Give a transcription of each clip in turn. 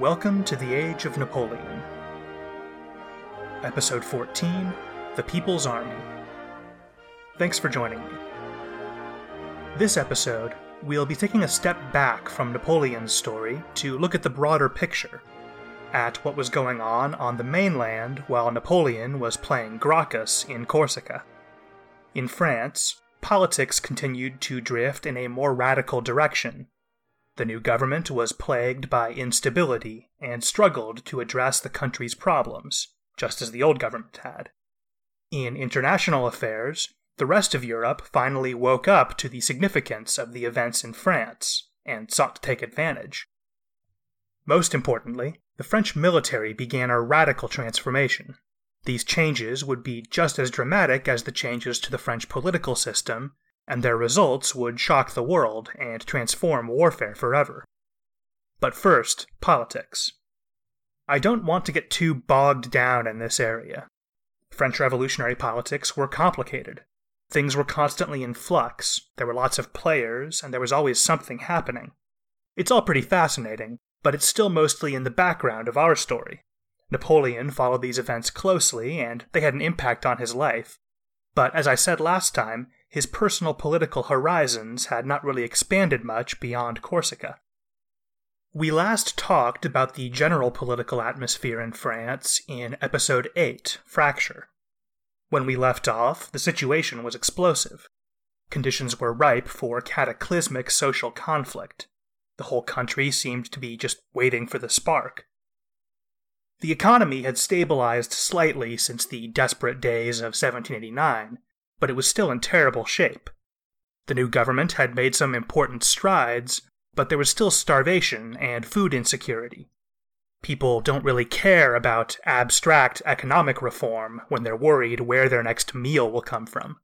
Welcome to the Age of Napoleon. Episode 14 The People's Army. Thanks for joining me. This episode, we'll be taking a step back from Napoleon's story to look at the broader picture, at what was going on on the mainland while Napoleon was playing Gracchus in Corsica. In France, politics continued to drift in a more radical direction the new government was plagued by instability and struggled to address the country's problems, just as the old government had. In international affairs, the rest of Europe finally woke up to the significance of the events in France and sought to take advantage. Most importantly, the French military began a radical transformation. These changes would be just as dramatic as the changes to the French political system and their results would shock the world and transform warfare forever. But first, politics. I don't want to get too bogged down in this area. French revolutionary politics were complicated. Things were constantly in flux, there were lots of players, and there was always something happening. It's all pretty fascinating, but it's still mostly in the background of our story. Napoleon followed these events closely, and they had an impact on his life. But as I said last time, his personal political horizons had not really expanded much beyond Corsica. We last talked about the general political atmosphere in France in episode 8, Fracture. When we left off, the situation was explosive. Conditions were ripe for cataclysmic social conflict. The whole country seemed to be just waiting for the spark. The economy had stabilized slightly since the desperate days of 1789, but it was still in terrible shape. The new government had made some important strides, but there was still starvation and food insecurity. People don't really care about abstract economic reform when they're worried where their next meal will come from.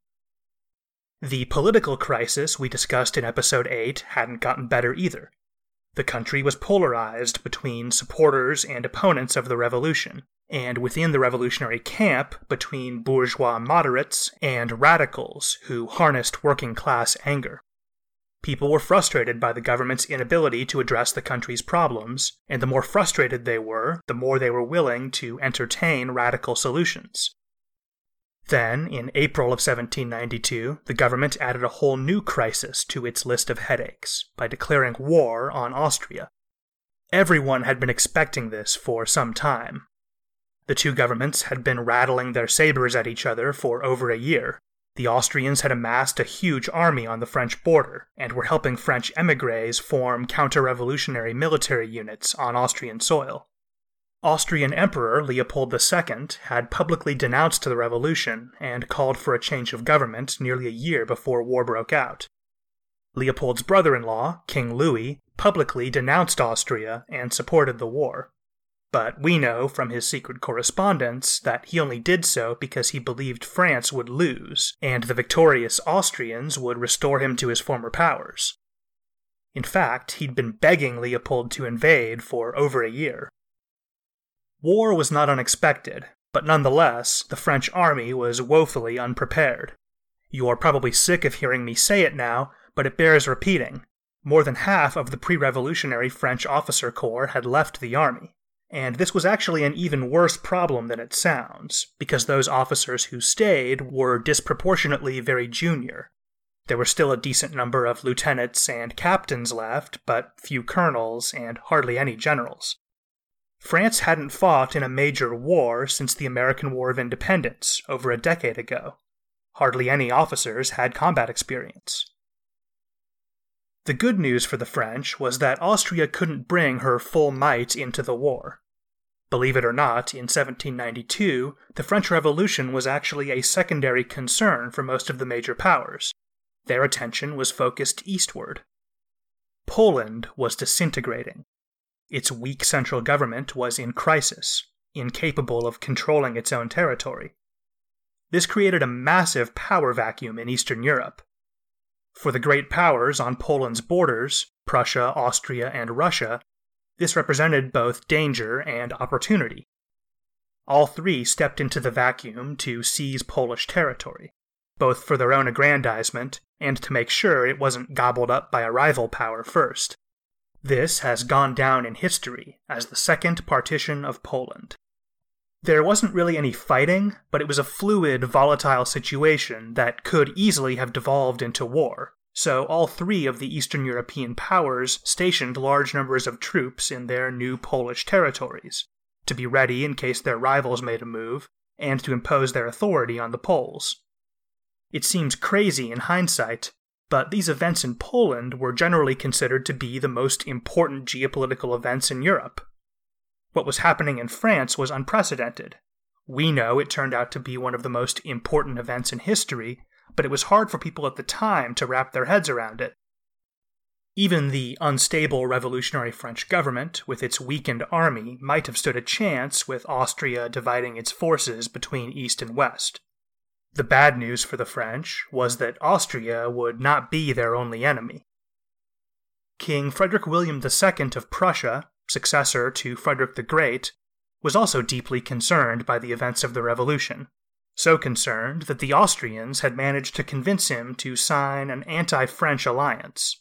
The political crisis we discussed in episode 8 hadn't gotten better either. The country was polarized between supporters and opponents of the revolution, and within the revolutionary camp between bourgeois moderates and radicals who harnessed working class anger. People were frustrated by the government's inability to address the country's problems, and the more frustrated they were, the more they were willing to entertain radical solutions. Then, in April of 1792, the government added a whole new crisis to its list of headaches by declaring war on Austria. Everyone had been expecting this for some time, the two governments had been rattling their sabers at each other for over a year. The Austrians had amassed a huge army on the French border and were helping French emigres form counter revolutionary military units on Austrian soil. Austrian Emperor Leopold II had publicly denounced the revolution and called for a change of government nearly a year before war broke out. Leopold's brother in law, King Louis, publicly denounced Austria and supported the war. But we know from his secret correspondence that he only did so because he believed France would lose, and the victorious Austrians would restore him to his former powers. In fact, he'd been begging Leopold to invade for over a year. War was not unexpected, but nonetheless, the French army was woefully unprepared. You are probably sick of hearing me say it now, but it bears repeating. More than half of the pre revolutionary French officer corps had left the army. And this was actually an even worse problem than it sounds, because those officers who stayed were disproportionately very junior. There were still a decent number of lieutenants and captains left, but few colonels and hardly any generals. France hadn't fought in a major war since the American War of Independence over a decade ago. Hardly any officers had combat experience. The good news for the French was that Austria couldn't bring her full might into the war. Believe it or not, in 1792, the French Revolution was actually a secondary concern for most of the major powers. Their attention was focused eastward. Poland was disintegrating. Its weak central government was in crisis, incapable of controlling its own territory. This created a massive power vacuum in Eastern Europe. For the great powers on Poland's borders, Prussia, Austria, and Russia, this represented both danger and opportunity. All three stepped into the vacuum to seize Polish territory, both for their own aggrandizement and to make sure it wasn't gobbled up by a rival power first. This has gone down in history as the Second Partition of Poland. There wasn't really any fighting, but it was a fluid, volatile situation that could easily have devolved into war. So all three of the Eastern European powers stationed large numbers of troops in their new Polish territories, to be ready in case their rivals made a move, and to impose their authority on the Poles. It seems crazy in hindsight, but these events in Poland were generally considered to be the most important geopolitical events in Europe. What was happening in France was unprecedented. We know it turned out to be one of the most important events in history, but it was hard for people at the time to wrap their heads around it. Even the unstable revolutionary French government, with its weakened army, might have stood a chance with Austria dividing its forces between East and West. The bad news for the French was that Austria would not be their only enemy. King Frederick William II of Prussia, successor to Frederick the Great, was also deeply concerned by the events of the Revolution. So concerned that the Austrians had managed to convince him to sign an anti French alliance.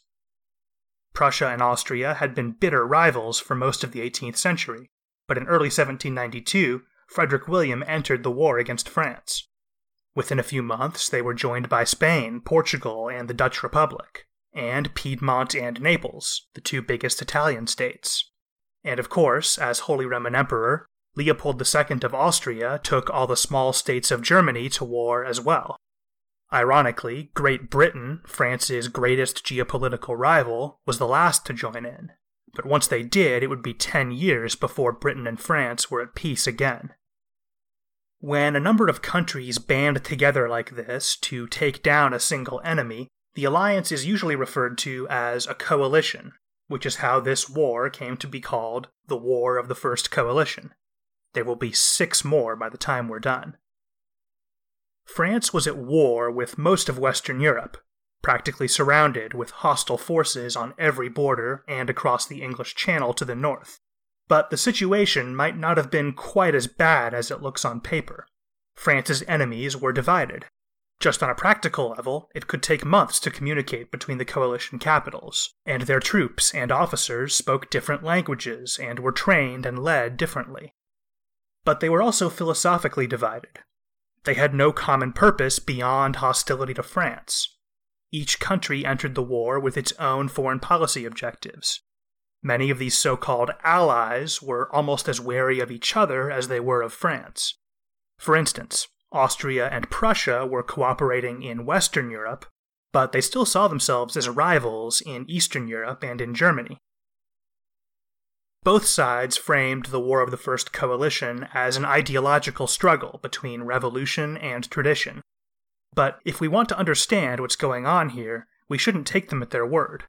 Prussia and Austria had been bitter rivals for most of the 18th century, but in early 1792, Frederick William entered the war against France. Within a few months, they were joined by Spain, Portugal, and the Dutch Republic, and Piedmont and Naples, the two biggest Italian states. And of course, as Holy Roman Emperor, Leopold II of Austria took all the small states of Germany to war as well. Ironically, Great Britain, France's greatest geopolitical rival, was the last to join in. But once they did, it would be ten years before Britain and France were at peace again. When a number of countries band together like this to take down a single enemy, the alliance is usually referred to as a coalition, which is how this war came to be called the War of the First Coalition. There will be six more by the time we're done. France was at war with most of Western Europe, practically surrounded with hostile forces on every border and across the English Channel to the north. But the situation might not have been quite as bad as it looks on paper. France's enemies were divided. Just on a practical level, it could take months to communicate between the coalition capitals, and their troops and officers spoke different languages and were trained and led differently. But they were also philosophically divided. They had no common purpose beyond hostility to France. Each country entered the war with its own foreign policy objectives, Many of these so called allies were almost as wary of each other as they were of France. For instance, Austria and Prussia were cooperating in Western Europe, but they still saw themselves as rivals in Eastern Europe and in Germany. Both sides framed the War of the First Coalition as an ideological struggle between revolution and tradition. But if we want to understand what's going on here, we shouldn't take them at their word.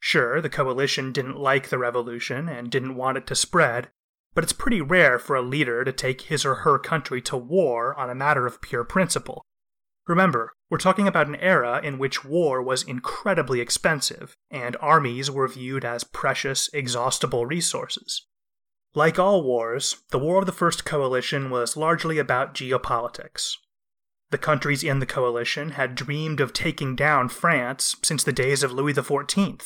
Sure, the coalition didn't like the revolution and didn't want it to spread, but it's pretty rare for a leader to take his or her country to war on a matter of pure principle. Remember, we're talking about an era in which war was incredibly expensive, and armies were viewed as precious, exhaustible resources. Like all wars, the War of the First Coalition was largely about geopolitics. The countries in the coalition had dreamed of taking down France since the days of Louis XIV,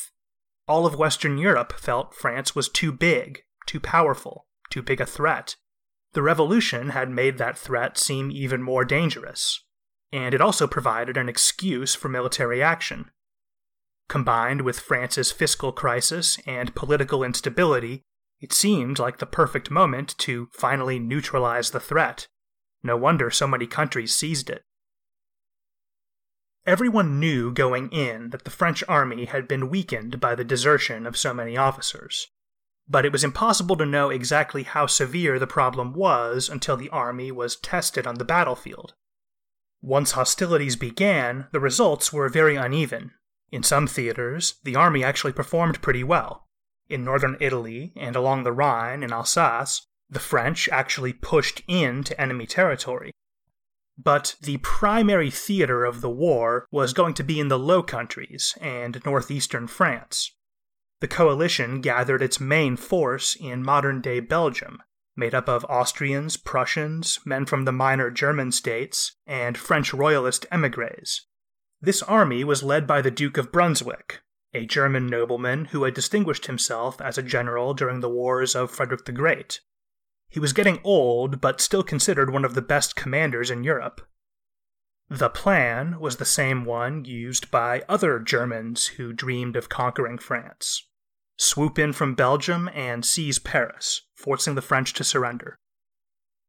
all of Western Europe felt France was too big, too powerful, too big a threat. The revolution had made that threat seem even more dangerous. and it also provided an excuse for military action. Combined with France's fiscal crisis and political instability, it seemed like the perfect moment to finally neutralize the threat. No wonder so many countries seized it. Everyone knew going in that the French army had been weakened by the desertion of so many officers. But it was impossible to know exactly how severe the problem was until the army was tested on the battlefield. Once hostilities began, the results were very uneven. In some theaters, the army actually performed pretty well. In northern Italy and along the Rhine in Alsace, the French actually pushed into enemy territory. But the primary theater of the war was going to be in the Low Countries and northeastern France. The coalition gathered its main force in modern day Belgium, made up of Austrians, Prussians, men from the minor German states, and French royalist emigres. This army was led by the Duke of Brunswick, a German nobleman who had distinguished himself as a general during the wars of Frederick the Great. He was getting old, but still considered one of the best commanders in Europe. The plan was the same one used by other Germans who dreamed of conquering France swoop in from Belgium and seize Paris, forcing the French to surrender.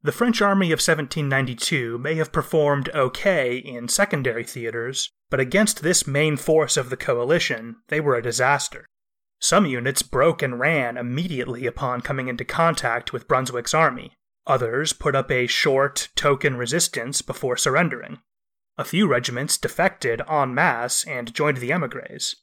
The French army of 1792 may have performed okay in secondary theaters, but against this main force of the coalition, they were a disaster. Some units broke and ran immediately upon coming into contact with Brunswick's army. Others put up a short, token resistance before surrendering. A few regiments defected en masse and joined the emigres.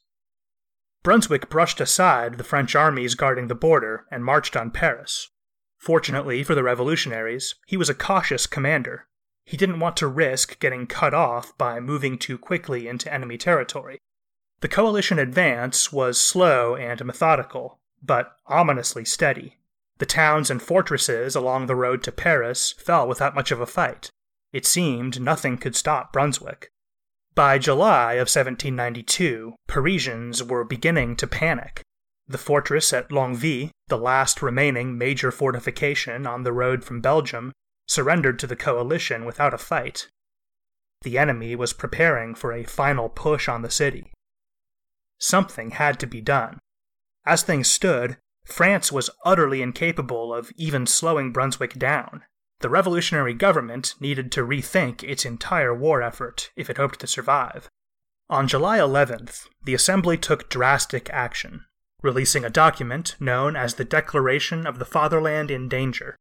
Brunswick brushed aside the French armies guarding the border and marched on Paris. Fortunately for the revolutionaries, he was a cautious commander. He didn't want to risk getting cut off by moving too quickly into enemy territory. The coalition advance was slow and methodical, but ominously steady. The towns and fortresses along the road to Paris fell without much of a fight. It seemed nothing could stop Brunswick. By July of 1792, Parisians were beginning to panic. The fortress at Longueville, the last remaining major fortification on the road from Belgium, surrendered to the coalition without a fight. The enemy was preparing for a final push on the city. Something had to be done. As things stood, France was utterly incapable of even slowing Brunswick down. The revolutionary government needed to rethink its entire war effort if it hoped to survive. On July 11th, the Assembly took drastic action, releasing a document known as the Declaration of the Fatherland in Danger.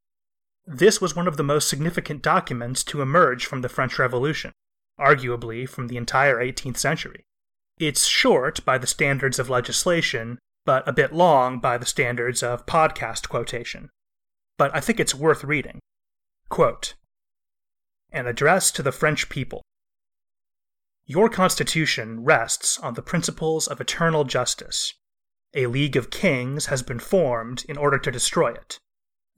This was one of the most significant documents to emerge from the French Revolution, arguably from the entire 18th century. It's short by the standards of legislation, but a bit long by the standards of podcast quotation. But I think it's worth reading. Quote An address to the French people. Your Constitution rests on the principles of eternal justice. A League of Kings has been formed in order to destroy it.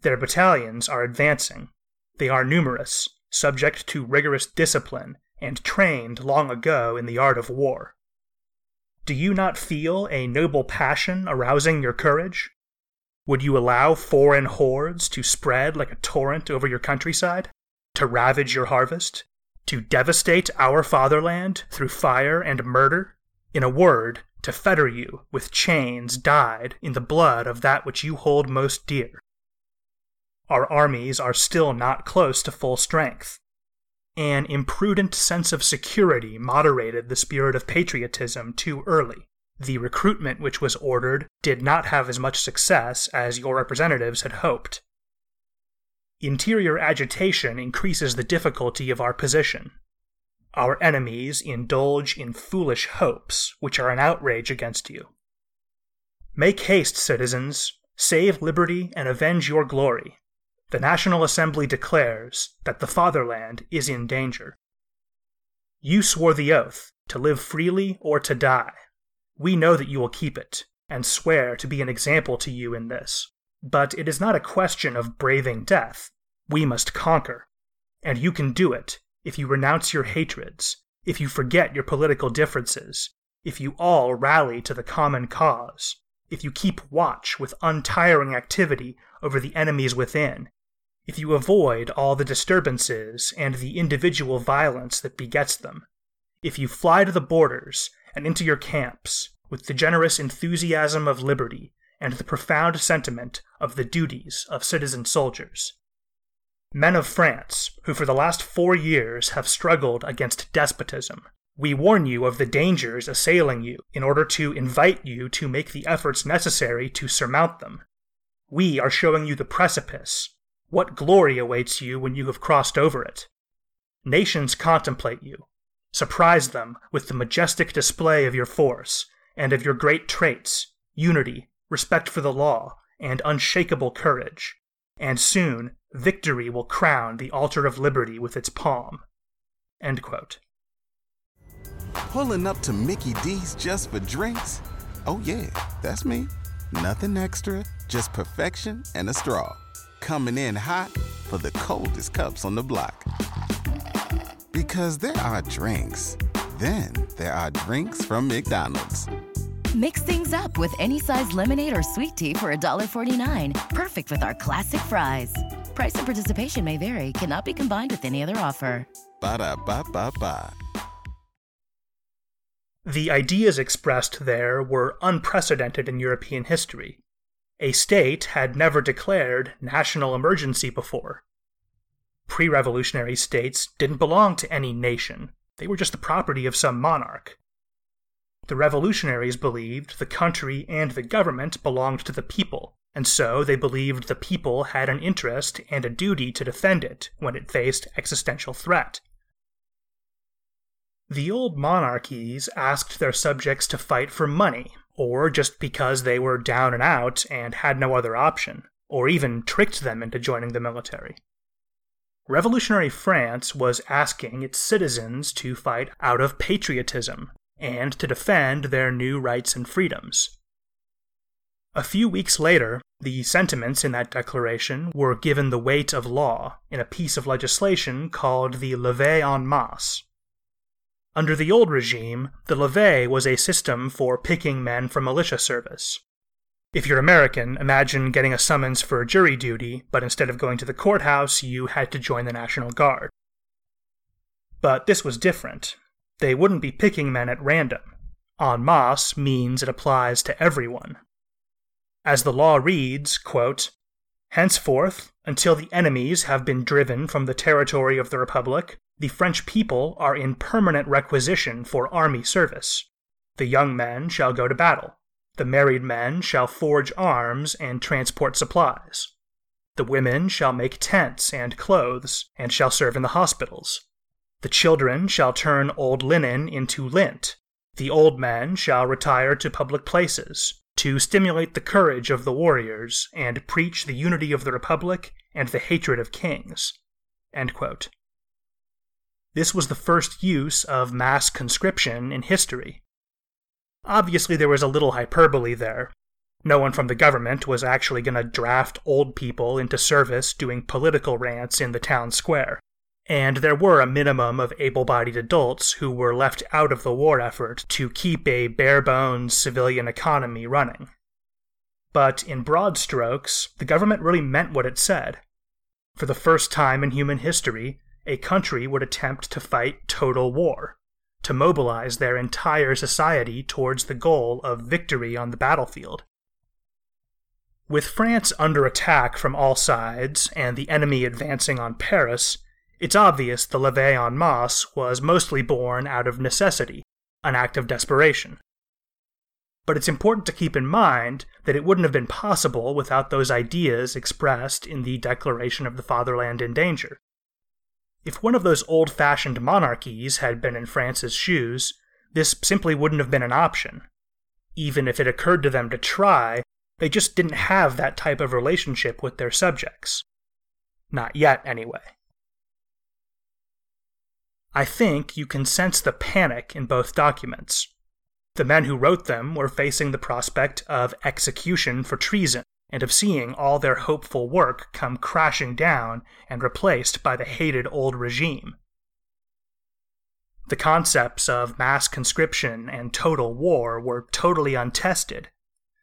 Their battalions are advancing. They are numerous, subject to rigorous discipline, and trained long ago in the art of war. Do you not feel a noble passion arousing your courage? Would you allow foreign hordes to spread like a torrent over your countryside? To ravage your harvest? To devastate our fatherland through fire and murder? In a word, to fetter you with chains dyed in the blood of that which you hold most dear. Our armies are still not close to full strength. An imprudent sense of security moderated the spirit of patriotism too early. The recruitment which was ordered did not have as much success as your representatives had hoped. Interior agitation increases the difficulty of our position. Our enemies indulge in foolish hopes, which are an outrage against you. Make haste, citizens, save liberty and avenge your glory. The National Assembly declares that the fatherland is in danger. You swore the oath to live freely or to die. We know that you will keep it, and swear to be an example to you in this. But it is not a question of braving death. We must conquer. And you can do it if you renounce your hatreds, if you forget your political differences, if you all rally to the common cause, if you keep watch with untiring activity over the enemies within, if you avoid all the disturbances and the individual violence that begets them, if you fly to the borders and into your camps with the generous enthusiasm of liberty and the profound sentiment of the duties of citizen soldiers. Men of France, who for the last four years have struggled against despotism, we warn you of the dangers assailing you in order to invite you to make the efforts necessary to surmount them. We are showing you the precipice. What glory awaits you when you have crossed over it? Nations contemplate you. Surprise them with the majestic display of your force and of your great traits unity, respect for the law, and unshakable courage. And soon, victory will crown the altar of liberty with its palm. Pulling up to Mickey D's just for drinks? Oh, yeah, that's me. Nothing extra, just perfection and a straw. Coming in hot for the coldest cups on the block. Because there are drinks, then there are drinks from McDonald's. Mix things up with any size lemonade or sweet tea for $1.49. Perfect with our classic fries. Price and participation may vary, cannot be combined with any other offer. Ba da ba ba ba. The ideas expressed there were unprecedented in European history. A state had never declared national emergency before. Pre revolutionary states didn't belong to any nation, they were just the property of some monarch. The revolutionaries believed the country and the government belonged to the people, and so they believed the people had an interest and a duty to defend it when it faced existential threat. The old monarchies asked their subjects to fight for money, or just because they were down and out and had no other option, or even tricked them into joining the military. Revolutionary France was asking its citizens to fight out of patriotism and to defend their new rights and freedoms. A few weeks later, the sentiments in that declaration were given the weight of law in a piece of legislation called the Levée en Masse, under the old regime, the levee was a system for picking men for militia service. If you're American, imagine getting a summons for jury duty, but instead of going to the courthouse, you had to join the National Guard. But this was different. They wouldn't be picking men at random. En masse means it applies to everyone. As the law reads, quote, Henceforth, until the enemies have been driven from the territory of the Republic, the French people are in permanent requisition for army service. The young men shall go to battle. The married men shall forge arms and transport supplies. The women shall make tents and clothes, and shall serve in the hospitals. The children shall turn old linen into lint. The old men shall retire to public places, to stimulate the courage of the warriors, and preach the unity of the republic and the hatred of kings. This was the first use of mass conscription in history. Obviously, there was a little hyperbole there. No one from the government was actually going to draft old people into service doing political rants in the town square. And there were a minimum of able bodied adults who were left out of the war effort to keep a bare bones civilian economy running. But in broad strokes, the government really meant what it said. For the first time in human history, a country would attempt to fight total war, to mobilize their entire society towards the goal of victory on the battlefield. With France under attack from all sides and the enemy advancing on Paris, it's obvious the levée en masse was mostly born out of necessity, an act of desperation. But it's important to keep in mind that it wouldn't have been possible without those ideas expressed in the Declaration of the Fatherland in Danger. If one of those old fashioned monarchies had been in France's shoes, this simply wouldn't have been an option. Even if it occurred to them to try, they just didn't have that type of relationship with their subjects. Not yet, anyway. I think you can sense the panic in both documents. The men who wrote them were facing the prospect of execution for treason, and of seeing all their hopeful work come crashing down and replaced by the hated old regime. The concepts of mass conscription and total war were totally untested.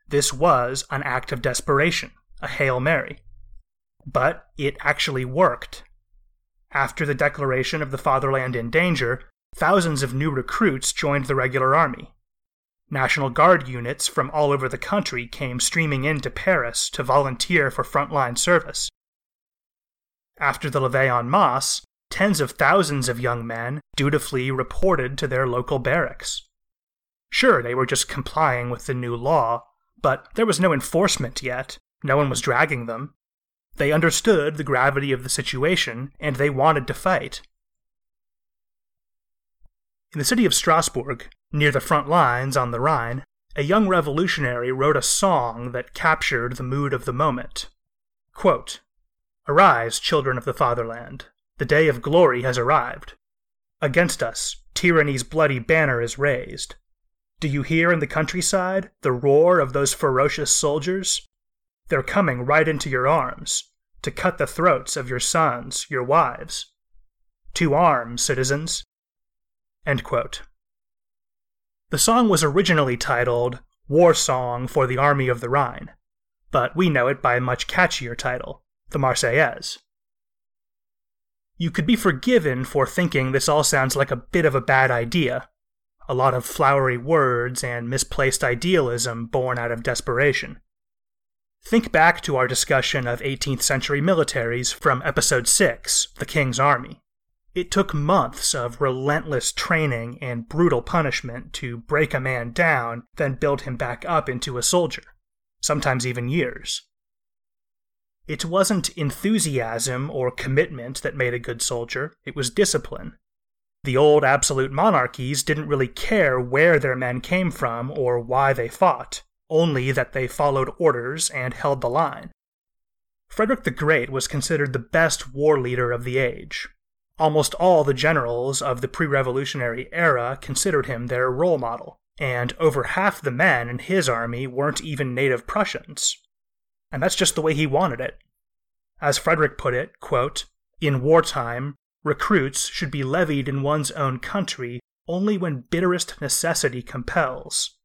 This was an act of desperation, a Hail Mary. But it actually worked. After the declaration of the fatherland in danger, thousands of new recruits joined the regular army. National Guard units from all over the country came streaming into Paris to volunteer for frontline service. After the levee en masse, tens of thousands of young men dutifully reported to their local barracks. Sure, they were just complying with the new law, but there was no enforcement yet. No one was dragging them. They understood the gravity of the situation, and they wanted to fight. In the city of Strasbourg, near the front lines on the Rhine, a young revolutionary wrote a song that captured the mood of the moment. Quote, Arise, children of the fatherland. The day of glory has arrived. Against us, tyranny's bloody banner is raised. Do you hear in the countryside the roar of those ferocious soldiers? They're coming right into your arms to cut the throats of your sons, your wives. To arms, citizens. The song was originally titled War Song for the Army of the Rhine, but we know it by a much catchier title, the Marseillaise. You could be forgiven for thinking this all sounds like a bit of a bad idea, a lot of flowery words and misplaced idealism born out of desperation. Think back to our discussion of 18th century militaries from episode 6, The King's Army. It took months of relentless training and brutal punishment to break a man down, then build him back up into a soldier, sometimes even years. It wasn't enthusiasm or commitment that made a good soldier, it was discipline. The old absolute monarchies didn't really care where their men came from or why they fought, only that they followed orders and held the line. Frederick the Great was considered the best war leader of the age. Almost all the generals of the pre revolutionary era considered him their role model, and over half the men in his army weren't even native Prussians, and that's just the way he wanted it. As Frederick put it, quote, in wartime, recruits should be levied in one's own country only when bitterest necessity compels.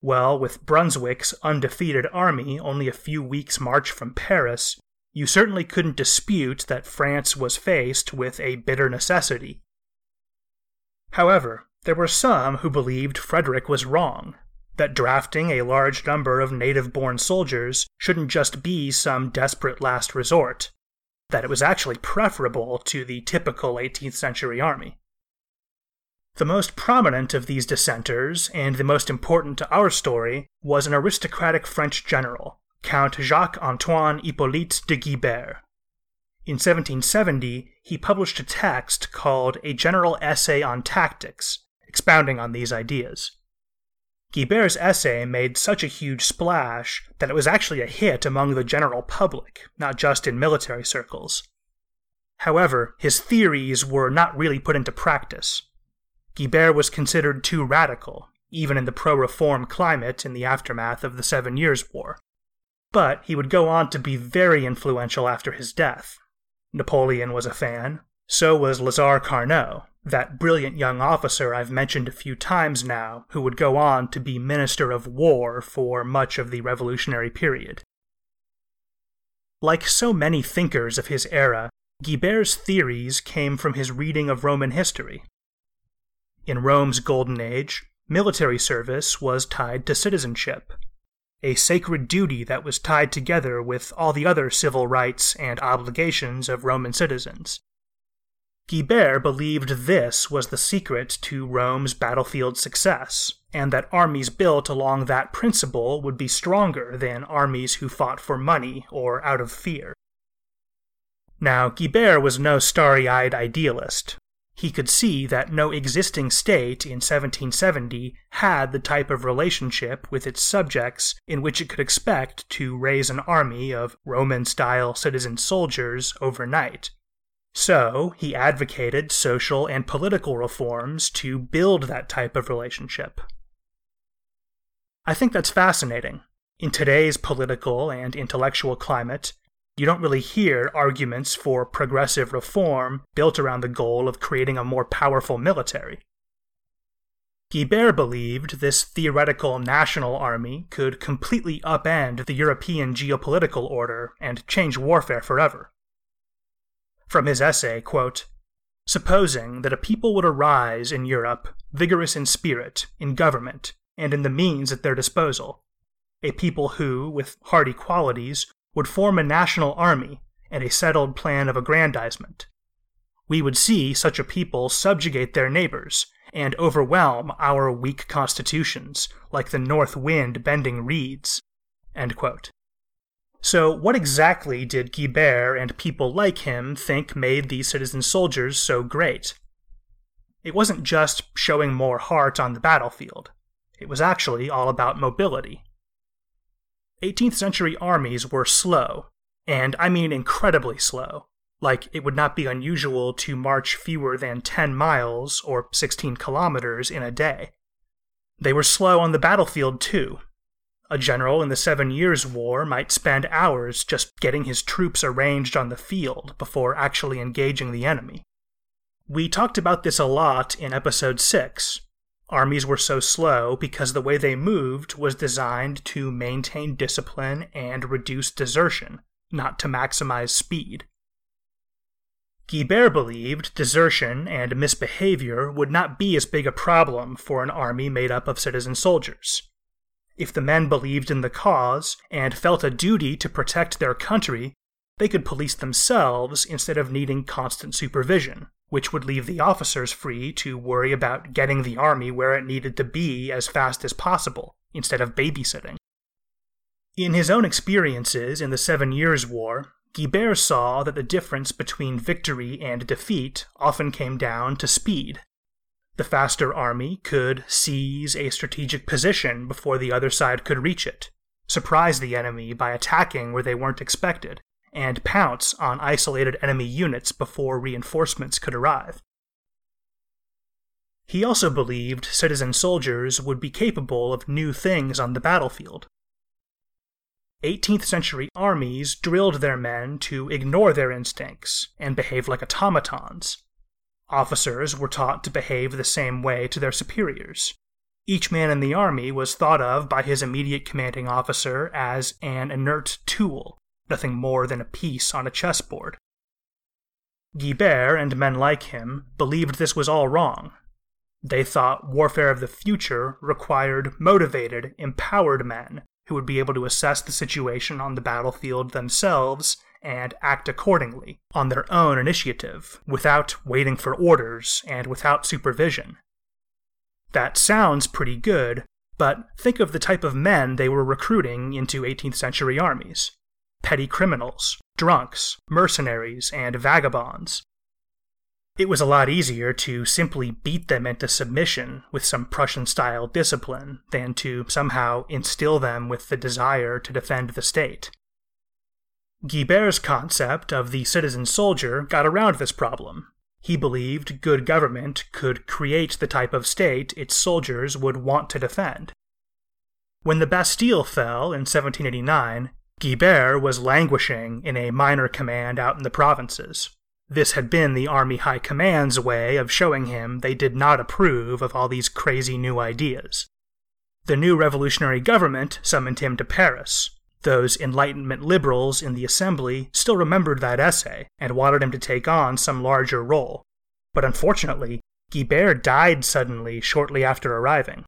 Well, with Brunswick's undefeated army only a few weeks' march from Paris, you certainly couldn't dispute that France was faced with a bitter necessity. However, there were some who believed Frederick was wrong, that drafting a large number of native born soldiers shouldn't just be some desperate last resort, that it was actually preferable to the typical 18th century army. The most prominent of these dissenters, and the most important to our story, was an aristocratic French general, Count Jacques Antoine Hippolyte de Guibert. In 1770, he published a text called A General Essay on Tactics, expounding on these ideas. Guibert's essay made such a huge splash that it was actually a hit among the general public, not just in military circles. However, his theories were not really put into practice. Guibert was considered too radical, even in the pro reform climate in the aftermath of the Seven Years' War. But he would go on to be very influential after his death. Napoleon was a fan, so was Lazare Carnot, that brilliant young officer I've mentioned a few times now, who would go on to be Minister of War for much of the Revolutionary period. Like so many thinkers of his era, Guibert's theories came from his reading of Roman history. In Rome's Golden Age, military service was tied to citizenship, a sacred duty that was tied together with all the other civil rights and obligations of Roman citizens. Guibert believed this was the secret to Rome's battlefield success, and that armies built along that principle would be stronger than armies who fought for money or out of fear. Now, Guibert was no starry eyed idealist. He could see that no existing state in 1770 had the type of relationship with its subjects in which it could expect to raise an army of Roman style citizen soldiers overnight. So, he advocated social and political reforms to build that type of relationship. I think that's fascinating. In today's political and intellectual climate, you don't really hear arguments for progressive reform built around the goal of creating a more powerful military. Guibert believed this theoretical national army could completely upend the European geopolitical order and change warfare forever. From his essay, quote, Supposing that a people would arise in Europe, vigorous in spirit, in government, and in the means at their disposal, a people who, with hardy qualities, would form a national army and a settled plan of aggrandizement. We would see such a people subjugate their neighbors and overwhelm our weak constitutions, like the north wind bending reeds. So, what exactly did Guibert and people like him think made these citizen soldiers so great? It wasn't just showing more heart on the battlefield, it was actually all about mobility. 18th century armies were slow, and I mean incredibly slow. Like, it would not be unusual to march fewer than 10 miles or 16 kilometers in a day. They were slow on the battlefield, too. A general in the Seven Years' War might spend hours just getting his troops arranged on the field before actually engaging the enemy. We talked about this a lot in episode 6, Armies were so slow because the way they moved was designed to maintain discipline and reduce desertion, not to maximize speed. Guibert believed desertion and misbehavior would not be as big a problem for an army made up of citizen soldiers. If the men believed in the cause and felt a duty to protect their country, they could police themselves instead of needing constant supervision which would leave the officers free to worry about getting the army where it needed to be as fast as possible, instead of babysitting. In his own experiences in the Seven Years' War, Guibert saw that the difference between victory and defeat often came down to speed. The faster army could seize a strategic position before the other side could reach it, surprise the enemy by attacking where they weren't expected, and pounce on isolated enemy units before reinforcements could arrive. He also believed citizen soldiers would be capable of new things on the battlefield. 18th century armies drilled their men to ignore their instincts and behave like automatons. Officers were taught to behave the same way to their superiors. Each man in the army was thought of by his immediate commanding officer as an inert tool, nothing more than a piece on a chessboard. Guibert and men like him believed this was all wrong. They thought warfare of the future required motivated, empowered men who would be able to assess the situation on the battlefield themselves and act accordingly, on their own initiative, without waiting for orders and without supervision. That sounds pretty good, but think of the type of men they were recruiting into 18th century armies petty criminals, drunks, mercenaries, and vagabonds. It was a lot easier to simply beat them into submission with some Prussian style discipline than to somehow instill them with the desire to defend the state. Guibert's concept of the citizen soldier got around this problem. He believed good government could create the type of state its soldiers would want to defend. When the Bastille fell in 1789, Guibert was languishing in a minor command out in the provinces. This had been the Army High Command's way of showing him they did not approve of all these crazy new ideas. The new revolutionary government summoned him to Paris. Those Enlightenment liberals in the Assembly still remembered that essay and wanted him to take on some larger role. But unfortunately, Guibert died suddenly shortly after arriving.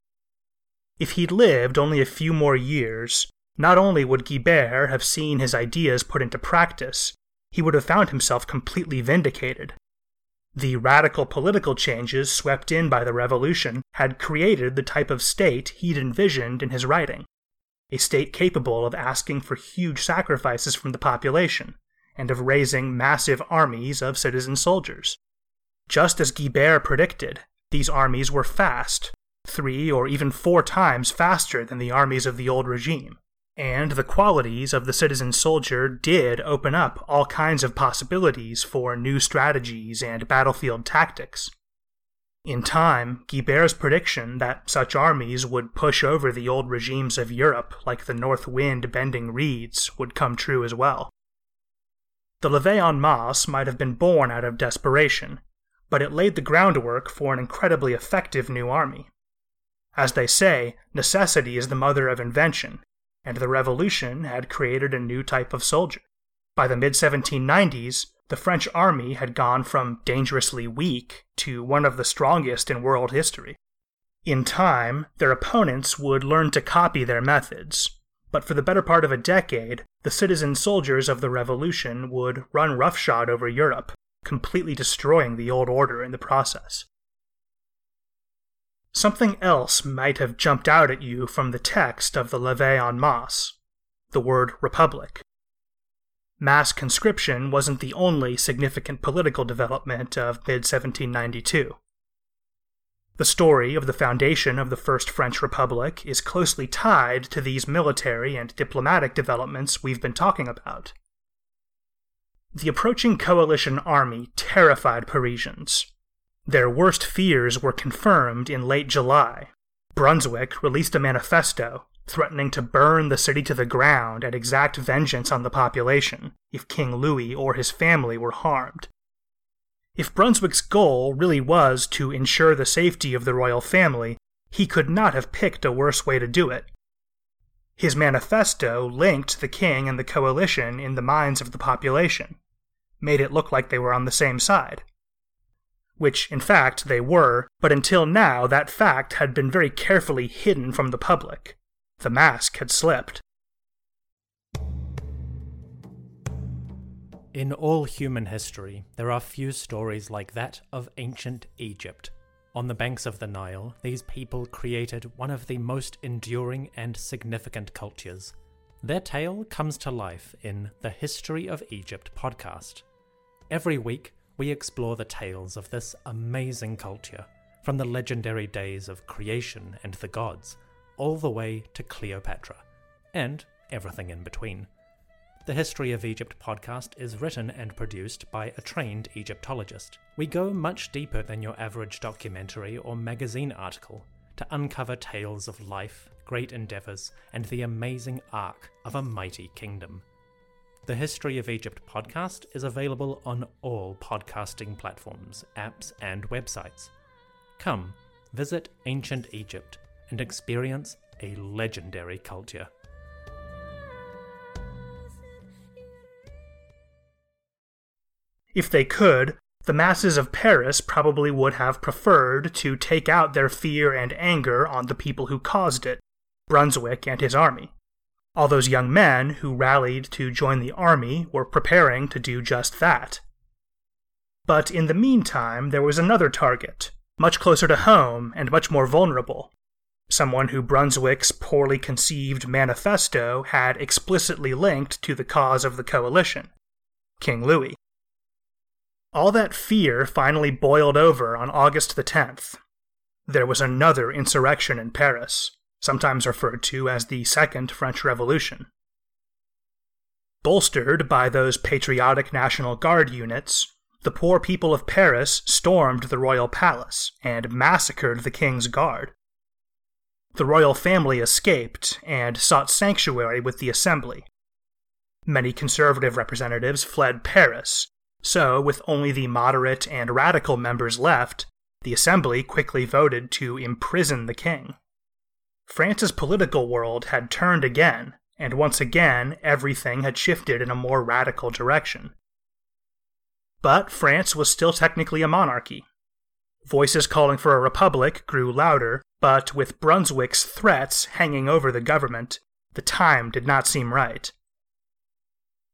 If he'd lived only a few more years, not only would Guibert have seen his ideas put into practice, he would have found himself completely vindicated. The radical political changes swept in by the revolution had created the type of state he'd envisioned in his writing a state capable of asking for huge sacrifices from the population and of raising massive armies of citizen soldiers. Just as Guibert predicted, these armies were fast, three or even four times faster than the armies of the old regime and the qualities of the citizen soldier did open up all kinds of possibilities for new strategies and battlefield tactics. In time, Guibert's prediction that such armies would push over the old regimes of Europe like the north wind bending reeds would come true as well. The levee en masse might have been born out of desperation, but it laid the groundwork for an incredibly effective new army. As they say, necessity is the mother of invention, and the revolution had created a new type of soldier. By the mid 1790s, the French army had gone from dangerously weak to one of the strongest in world history. In time, their opponents would learn to copy their methods, but for the better part of a decade, the citizen soldiers of the revolution would run roughshod over Europe, completely destroying the old order in the process. Something else might have jumped out at you from the text of the Levee en Masse the word republic. Mass conscription wasn't the only significant political development of mid 1792. The story of the foundation of the First French Republic is closely tied to these military and diplomatic developments we've been talking about. The approaching coalition army terrified Parisians. Their worst fears were confirmed in late July. Brunswick released a manifesto threatening to burn the city to the ground and exact vengeance on the population if King Louis or his family were harmed. If Brunswick's goal really was to ensure the safety of the royal family, he could not have picked a worse way to do it. His manifesto linked the king and the coalition in the minds of the population, made it look like they were on the same side. Which, in fact, they were, but until now that fact had been very carefully hidden from the public. The mask had slipped. In all human history, there are few stories like that of ancient Egypt. On the banks of the Nile, these people created one of the most enduring and significant cultures. Their tale comes to life in the History of Egypt podcast. Every week, we explore the tales of this amazing culture, from the legendary days of creation and the gods, all the way to Cleopatra, and everything in between. The History of Egypt podcast is written and produced by a trained Egyptologist. We go much deeper than your average documentary or magazine article to uncover tales of life, great endeavors, and the amazing arc of a mighty kingdom. The History of Egypt podcast is available on all podcasting platforms, apps, and websites. Come, visit ancient Egypt and experience a legendary culture. If they could, the masses of Paris probably would have preferred to take out their fear and anger on the people who caused it Brunswick and his army. All those young men who rallied to join the army were preparing to do just that. But in the meantime, there was another target, much closer to home and much more vulnerable. Someone who Brunswick's poorly conceived manifesto had explicitly linked to the cause of the coalition King Louis. All that fear finally boiled over on August the 10th. There was another insurrection in Paris, sometimes referred to as the Second French Revolution. Bolstered by those patriotic National Guard units, the poor people of Paris stormed the royal palace and massacred the king's guard. The royal family escaped and sought sanctuary with the assembly. Many conservative representatives fled Paris, so, with only the moderate and radical members left, the Assembly quickly voted to imprison the king. France's political world had turned again, and once again everything had shifted in a more radical direction. But France was still technically a monarchy. Voices calling for a republic grew louder, but with Brunswick's threats hanging over the government, the time did not seem right.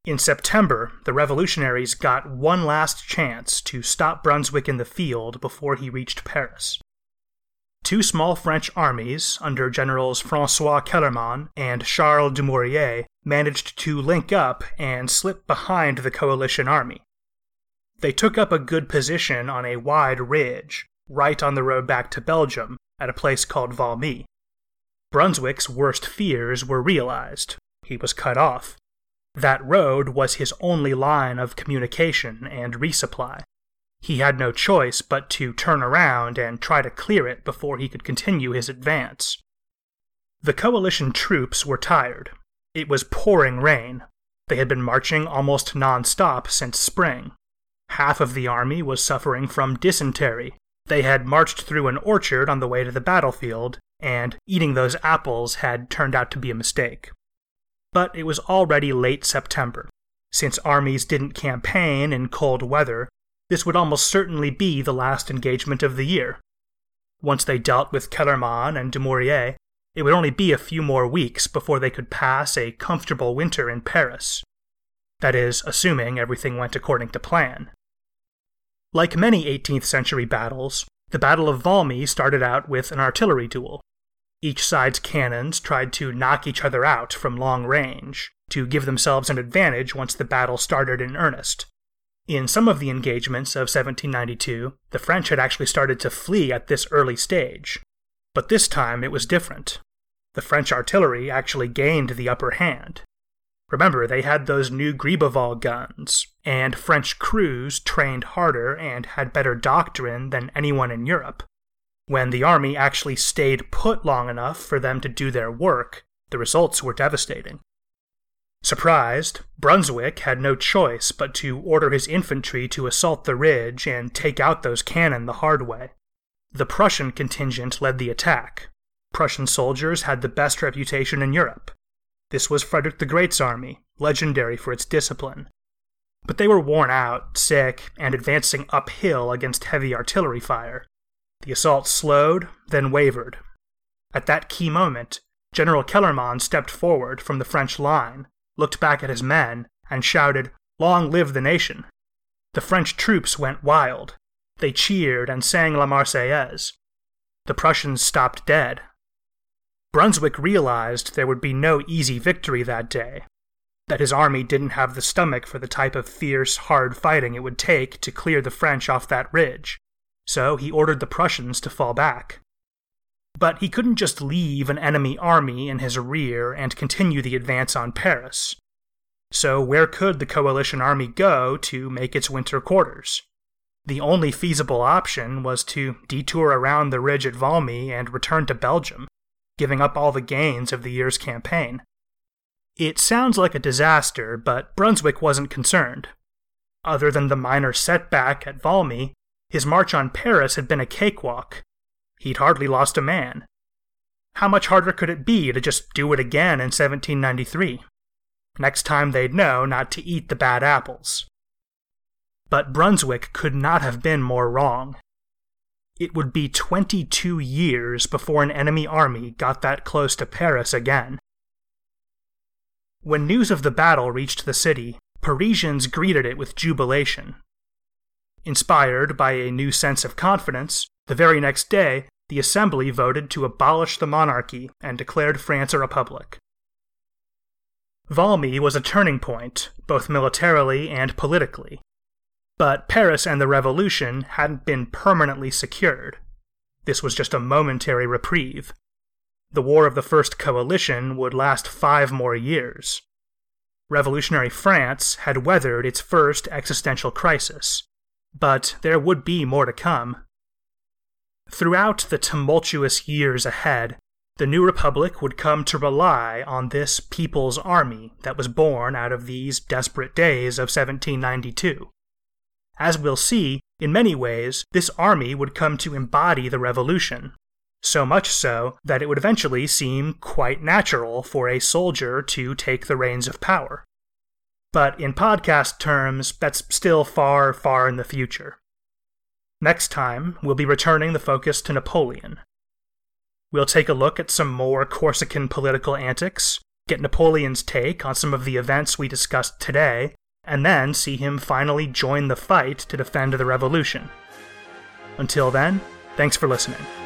In September, the revolutionaries got one last chance to stop Brunswick in the field before he reached Paris. Two small French armies, under Generals Francois Kellermann and Charles Dumouriez, managed to link up and slip behind the coalition army. They took up a good position on a wide ridge, right on the road back to Belgium, at a place called Valmy. Brunswick's worst fears were realized. He was cut off. That road was his only line of communication and resupply. He had no choice but to turn around and try to clear it before he could continue his advance. The coalition troops were tired. It was pouring rain. They had been marching almost non-stop since spring. Half of the army was suffering from dysentery. They had marched through an orchard on the way to the battlefield, and eating those apples had turned out to be a mistake. But it was already late September. Since armies didn't campaign in cold weather, this would almost certainly be the last engagement of the year. Once they dealt with Kellermann and Dumouriez, it would only be a few more weeks before they could pass a comfortable winter in Paris. That is, assuming everything went according to plan. Like many 18th century battles, the Battle of Valmy started out with an artillery duel. Each side's cannons tried to knock each other out from long range, to give themselves an advantage once the battle started in earnest. In some of the engagements of 1792, the French had actually started to flee at this early stage. But this time it was different. The French artillery actually gained the upper hand. Remember, they had those new Gribeauval guns, and French crews trained harder and had better doctrine than anyone in Europe. When the army actually stayed put long enough for them to do their work, the results were devastating. Surprised, Brunswick had no choice but to order his infantry to assault the ridge and take out those cannon the hard way. The Prussian contingent led the attack. Prussian soldiers had the best reputation in Europe. This was Frederick the Great's army, legendary for its discipline. But they were worn out, sick, and advancing uphill against heavy artillery fire. The assault slowed, then wavered. At that key moment, General Kellermann stepped forward from the French line looked back at his men, and shouted, Long live the nation! The French troops went wild. They cheered and sang La Marseillaise. The Prussians stopped dead. Brunswick realized there would be no easy victory that day, that his army didn't have the stomach for the type of fierce, hard fighting it would take to clear the French off that ridge, so he ordered the Prussians to fall back. But he couldn't just leave an enemy army in his rear and continue the advance on Paris. So, where could the coalition army go to make its winter quarters? The only feasible option was to detour around the ridge at Valmy and return to Belgium, giving up all the gains of the year's campaign. It sounds like a disaster, but Brunswick wasn't concerned. Other than the minor setback at Valmy, his march on Paris had been a cakewalk, He'd hardly lost a man. How much harder could it be to just do it again in 1793? Next time they'd know not to eat the bad apples. But Brunswick could not have been more wrong. It would be 22 years before an enemy army got that close to Paris again. When news of the battle reached the city, Parisians greeted it with jubilation. Inspired by a new sense of confidence, the very next day, the Assembly voted to abolish the monarchy and declared France a republic. Valmy was a turning point, both militarily and politically. But Paris and the Revolution hadn't been permanently secured. This was just a momentary reprieve. The War of the First Coalition would last five more years. Revolutionary France had weathered its first existential crisis, but there would be more to come. Throughout the tumultuous years ahead, the new republic would come to rely on this people's army that was born out of these desperate days of 1792. As we'll see, in many ways, this army would come to embody the revolution. So much so that it would eventually seem quite natural for a soldier to take the reins of power. But in podcast terms, that's still far, far in the future. Next time, we'll be returning the focus to Napoleon. We'll take a look at some more Corsican political antics, get Napoleon's take on some of the events we discussed today, and then see him finally join the fight to defend the revolution. Until then, thanks for listening.